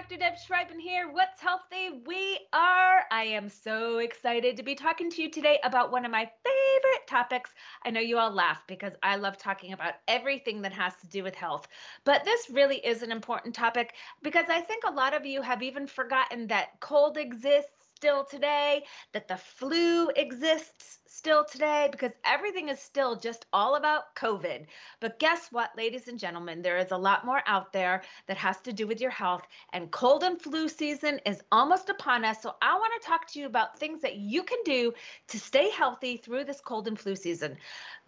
Dr. Deb Schreiben here. What's healthy? We are. I am so excited to be talking to you today about one of my favorite topics. I know you all laugh because I love talking about everything that has to do with health. But this really is an important topic because I think a lot of you have even forgotten that cold exists still today, that the flu exists still today, because everything is still just all about COVID. But guess what, ladies and gentlemen? There is a lot more out there that has to do with your health, and cold and flu season is almost upon us. So I want to talk to you about things that you can do to stay healthy through this cold and flu season.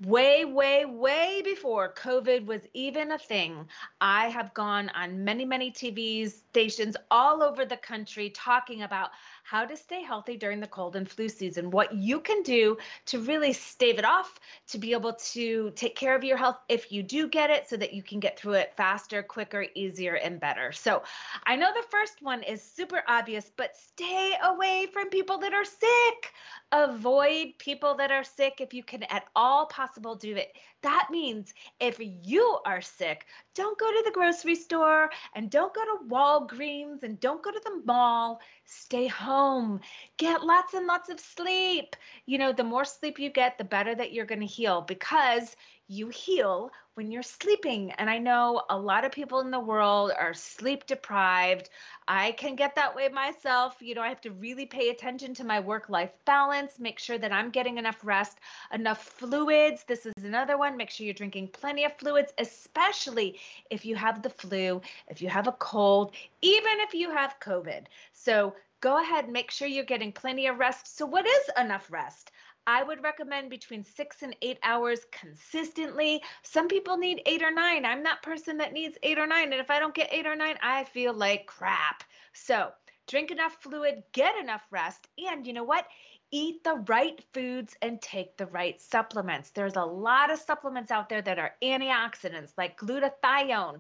Way, way, way before COVID was even a thing, I have gone on many, many TV stations all over the country talking about how to stay healthy during the cold and flu season, what you can do to really stave it off, to be able to take care of your health if you do get it so that you can get through it faster, quicker, easier, and better. So I know the first one is super obvious, but stay away from people that are sick. Avoid people that are sick if you can at all possible do it. That means if you are sick, don't go to the grocery store and don't go to Walgreens and don't go to the mall. Stay home. Get lots and lots of sleep. You know, the more sleep you get, the better that you're going to heal because you heal when you're sleeping. And I know a lot of people in the world are sleep deprived. I can get that way myself. You know, I have to really pay attention to my work life balance, make sure that I'm getting enough rest, enough fluids. This is another one. Make sure you're drinking plenty of fluids, especially if you have the flu, if you have a cold, even if you have COVID. So go ahead, make sure you're getting plenty of rest. So, what is enough rest? I would recommend between six and eight hours consistently. Some people need eight or nine. I'm that person that needs eight or nine. And if I don't get eight or nine, I feel like crap. So drink enough fluid, get enough rest. And you know what? Eat the right foods and take the right supplements. There's a lot of supplements out there that are antioxidants like glutathione.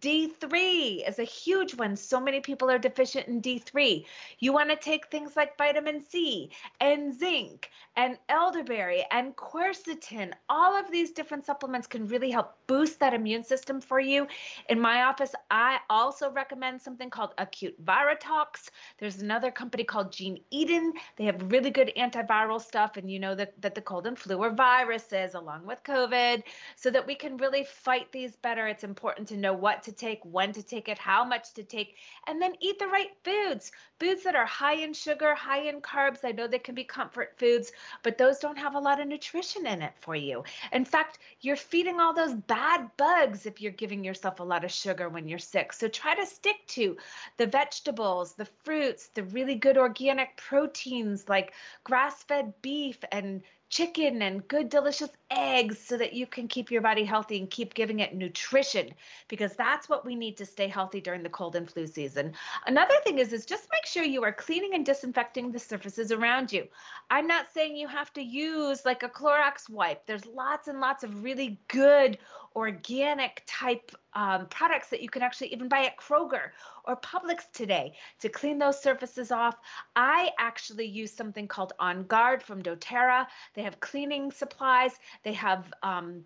D3 is a huge one. So many people are deficient in D3. You want to take things like vitamin C and zinc and elderberry and quercetin. All of these different supplements can really help boost that immune system for you. In my office, I also recommend something called Acute Viratox. There's another company called Gene Eden. They have really good antiviral stuff and you know that, that the cold and flu are viruses along with COVID so that we can really fight these better. It's important to know what to take, when to take it, how much to take, and then eat the right foods. Foods that are high in sugar, high in carbs. I know they can be comfort foods, but those don't have a lot of nutrition in it for you. In fact, you're feeding all those bad bugs if you're giving yourself a lot of sugar when you're sick. So try to stick to the vegetables, the fruits, the really good organic proteins like grass fed beef and chicken and good delicious eggs so that you can keep your body healthy and keep giving it nutrition because that's what we need to stay healthy during the cold and flu season. Another thing is is just make sure you are cleaning and disinfecting the surfaces around you. I'm not saying you have to use like a Clorox wipe. There's lots and lots of really good organic type um, products that you can actually even buy at Kroger or Publix today to clean those surfaces off. I actually use something called On Guard from doTERRA. They have cleaning supplies. They have um,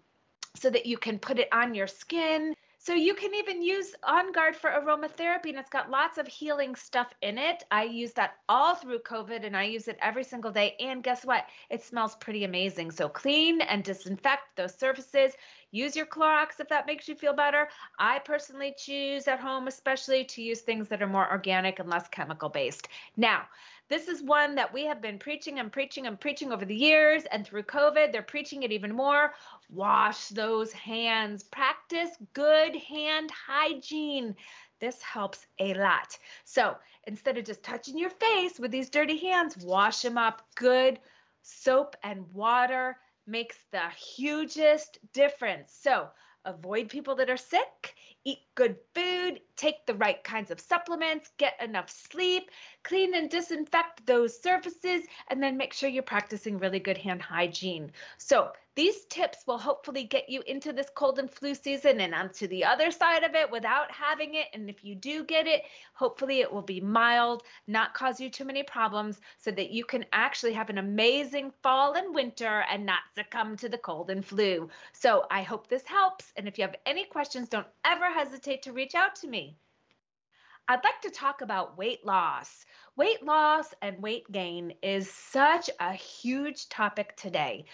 so that you can put it on your skin. So you can even use On Guard for aromatherapy, and it's got lots of healing stuff in it. I use that all through COVID, and I use it every single day. And guess what? It smells pretty amazing. So clean and disinfect those surfaces. Use your Clorox if that makes you feel better. I personally choose at home, especially to use things that are more organic and less chemical based. Now, this is one that we have been preaching and preaching and preaching over the years. And through COVID, they're preaching it even more. Wash those hands. Practice good hand hygiene. This helps a lot. So instead of just touching your face with these dirty hands, wash them up. Good soap and water makes the hugest difference. So avoid people that are sick, eat good food, take the right kinds of supplements, get enough sleep, clean and disinfect those surfaces, and then make sure you're practicing really good hand hygiene. So these tips will hopefully get you into this cold and flu season and onto the other side of it without having it. And if you do get it, hopefully it will be mild, not cause you too many problems, so that you can actually have an amazing fall and winter and not succumb to the cold and flu. So I hope this helps. And if you have any questions, don't ever hesitate to reach out to me. I'd like to talk about weight loss. Weight loss and weight gain is such a huge topic today.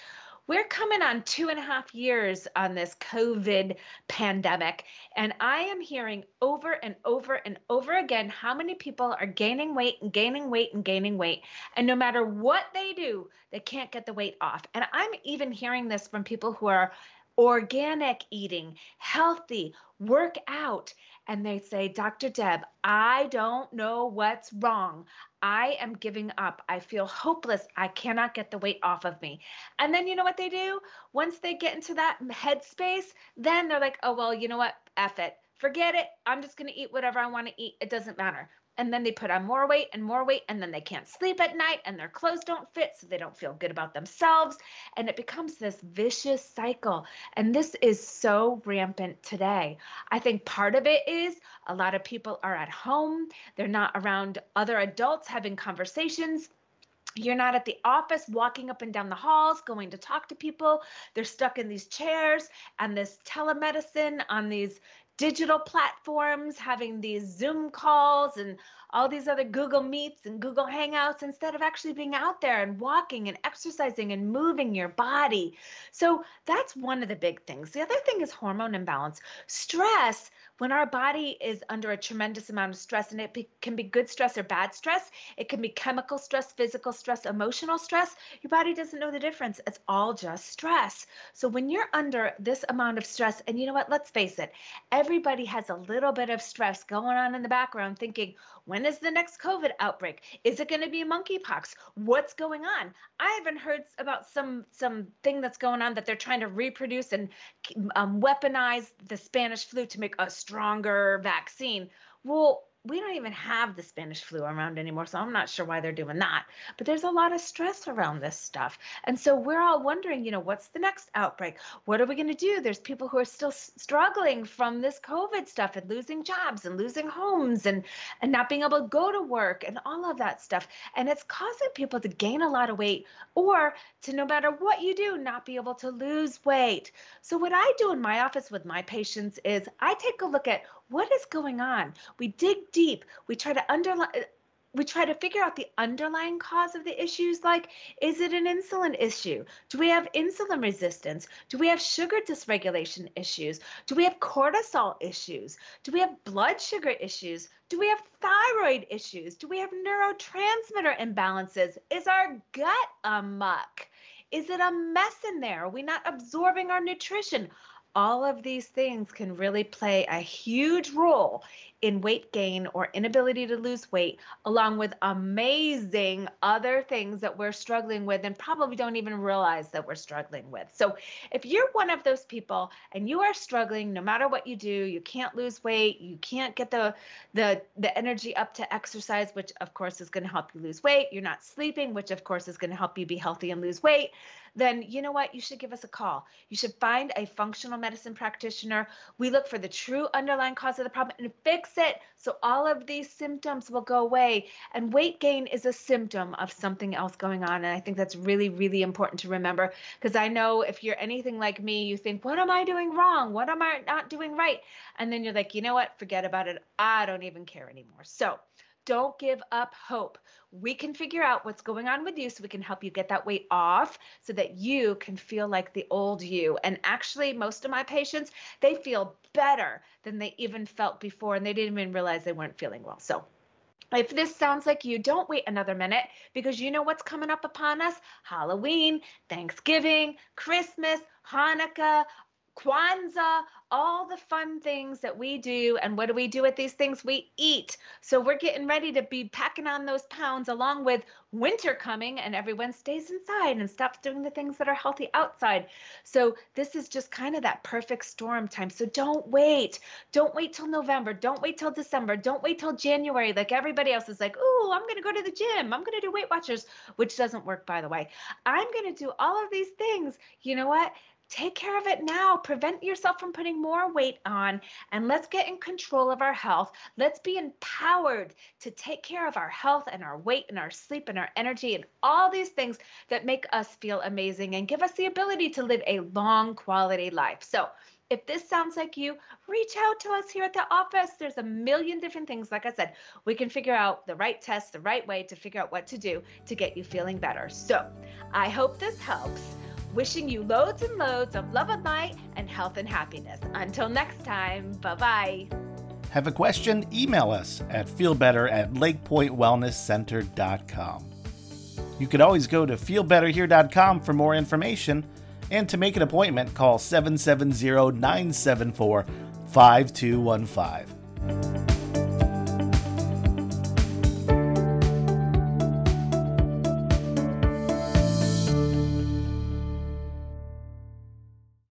We're coming on two and a half years on this COVID pandemic, and I am hearing over and over and over again how many people are gaining weight and gaining weight and gaining weight. And no matter what they do, they can't get the weight off. And I'm even hearing this from people who are organic eating, healthy, work out. And they say, Dr. Deb, I don't know what's wrong. I am giving up. I feel hopeless. I cannot get the weight off of me. And then you know what they do? Once they get into that headspace, then they're like, oh, well, you know what? F it. Forget it. I'm just going to eat whatever I want to eat. It doesn't matter and then they put on more weight and more weight and then they can't sleep at night and their clothes don't fit so they don't feel good about themselves. And it becomes this vicious cycle. And this is so rampant today. I think part of it is a lot of people are at home. They're not around other adults having conversations. You're not at the office walking up and down the halls going to talk to people. They're stuck in these chairs and this telemedicine on these digital platforms, having these Zoom calls and all these other Google Meets and Google Hangouts instead of actually being out there and walking and exercising and moving your body. So that's one of the big things. The other thing is hormone imbalance. Stress when our body is under a tremendous amount of stress, and it be, can be good stress or bad stress, it can be chemical stress, physical stress, emotional stress, your body doesn't know the difference. It's all just stress. So when you're under this amount of stress, and you know what, let's face it, everybody has a little bit of stress going on in the background thinking, when is the next COVID outbreak? Is it going to be monkeypox? What's going on? I haven't heard about some some thing that's going on that they're trying to reproduce and um, weaponize the Spanish flu to make a stronger vaccine. Well, we don't even have the Spanish flu around anymore, so I'm not sure why they're doing that. But there's a lot of stress around this stuff. And so we're all wondering, you know, what's the next outbreak? What are we going to do? There's people who are still struggling from this COVID stuff and losing jobs and losing homes and and not being able to go to work and all of that stuff. And it's causing people to gain a lot of weight or to no matter what you do, not be able to lose weight. So what I do in my office with my patients is I take a look at what is going on? We dig deep. We try to underline we try to figure out the underlying cause of the issues like is it an insulin issue? Do we have insulin resistance? Do we have sugar dysregulation issues? Do we have cortisol issues? Do we have blood sugar issues? Do we have thyroid issues? Do we have neurotransmitter imbalances? Is our gut a muck? is it a mess in there? Are we not absorbing our nutrition all of these things can really play a huge role in weight gain or inability to lose weight, along with amazing other things that we're struggling with and probably don't even realize that we're struggling with. So, if you're one of those people and you are struggling, no matter what you do, you can't lose weight, you can't get the the the energy up to exercise, which of course is going to help you lose weight. You're not sleeping, which of course is going to help you be healthy and lose weight then you know what? You should give us a call. You should find a functional medicine practitioner. We look for the true underlying cause of the problem and it so all of these symptoms will go away. And weight gain is a symptom of something else going on. And I think that's really, really important to remember because I know if you're anything like me, you think, what am I doing wrong? What am I not doing right? And then you're like, you know what? Forget about it. I don't even care anymore. So, don't give up hope. We can figure out what's going on with you so we can help you get that weight off so that you can feel like the old you. And actually, most of my patients, they feel better than they even felt before and they didn't even realize they weren't feeling well. So, if this sounds like you, don't wait another minute because you know what's coming up upon us Halloween, Thanksgiving, Christmas, Hanukkah, Kwanzaa, all the fun things that we do. And what do we do with these things? We eat. So we're getting ready to be packing on those pounds along with winter coming and everyone stays inside and stops doing the things that are healthy outside. So this is just kind of that perfect storm time. So don't wait. Don't wait till November. Don't wait till December. Don't wait till January like everybody else is like, oh, I'm going to go to the gym. I'm going to do Weight Watchers, which doesn't work, by the way. I'm going to do all of these things. You know what? Take care of it now. Prevent yourself from putting more weight on, and let's get in control of our health. Let's be empowered to take care of our health and our weight and our sleep and our energy and all these things that make us feel amazing and give us the ability to live a long quality life. So, If this sounds like you, reach out to us here at the office. There's a million different things. Like I said, we can figure out the right test, the right way to figure out what to do to get you feeling better. So I hope this helps. Wishing you loads and loads of love and light and health and happiness. Until next time, bye bye. Have a question? Email us at feelbetter at lakepointewellnesscenter.com. You could always go to feelbetterhere.com for more information, and to make an appointment, call 770 974 5215.